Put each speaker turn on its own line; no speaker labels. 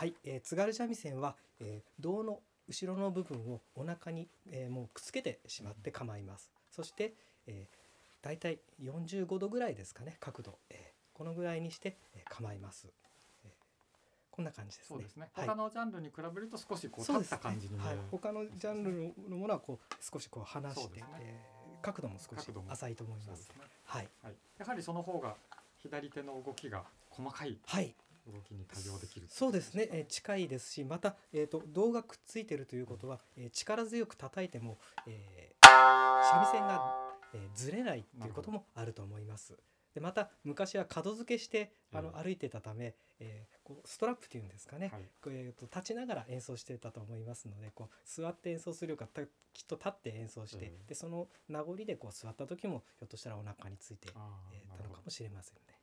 はい、えー津軽三味線は、えー胴の後ろの部分をお腹に、えーもうくっつけてしまって構います。そして、えー、だいたい45度ぐらいですかね角度、えーこのぐらいにして、えー構います、えーこんな感じですね。
そうですね。
はい
他のジャンルに比べると少しこう立った感じに見える。
はい、他のジャンルのものはこう少しこう離して、
ね
えー角度も少し浅いと思いま。
すすね。
はい、
はい。やはりその方が左手の動きが細かい
はい、
動きに対応できる。
そうですね、えー近いですしまた、えー、と胴がくっついてるということは、えー力強く叩いても、えー三味線が、えーずれないということもあると思います。でまた昔は角付けしてあの
ええ
歩いてたため、えーこうストラップというんですかね、
はい。
えーと立ちながら演奏してたと思いますのでこう座って演奏するよりかたきっと立って演奏して、
ええ
でその名残でこう座った時もひょっとしたらお腹について、えーたのかもしれませんね。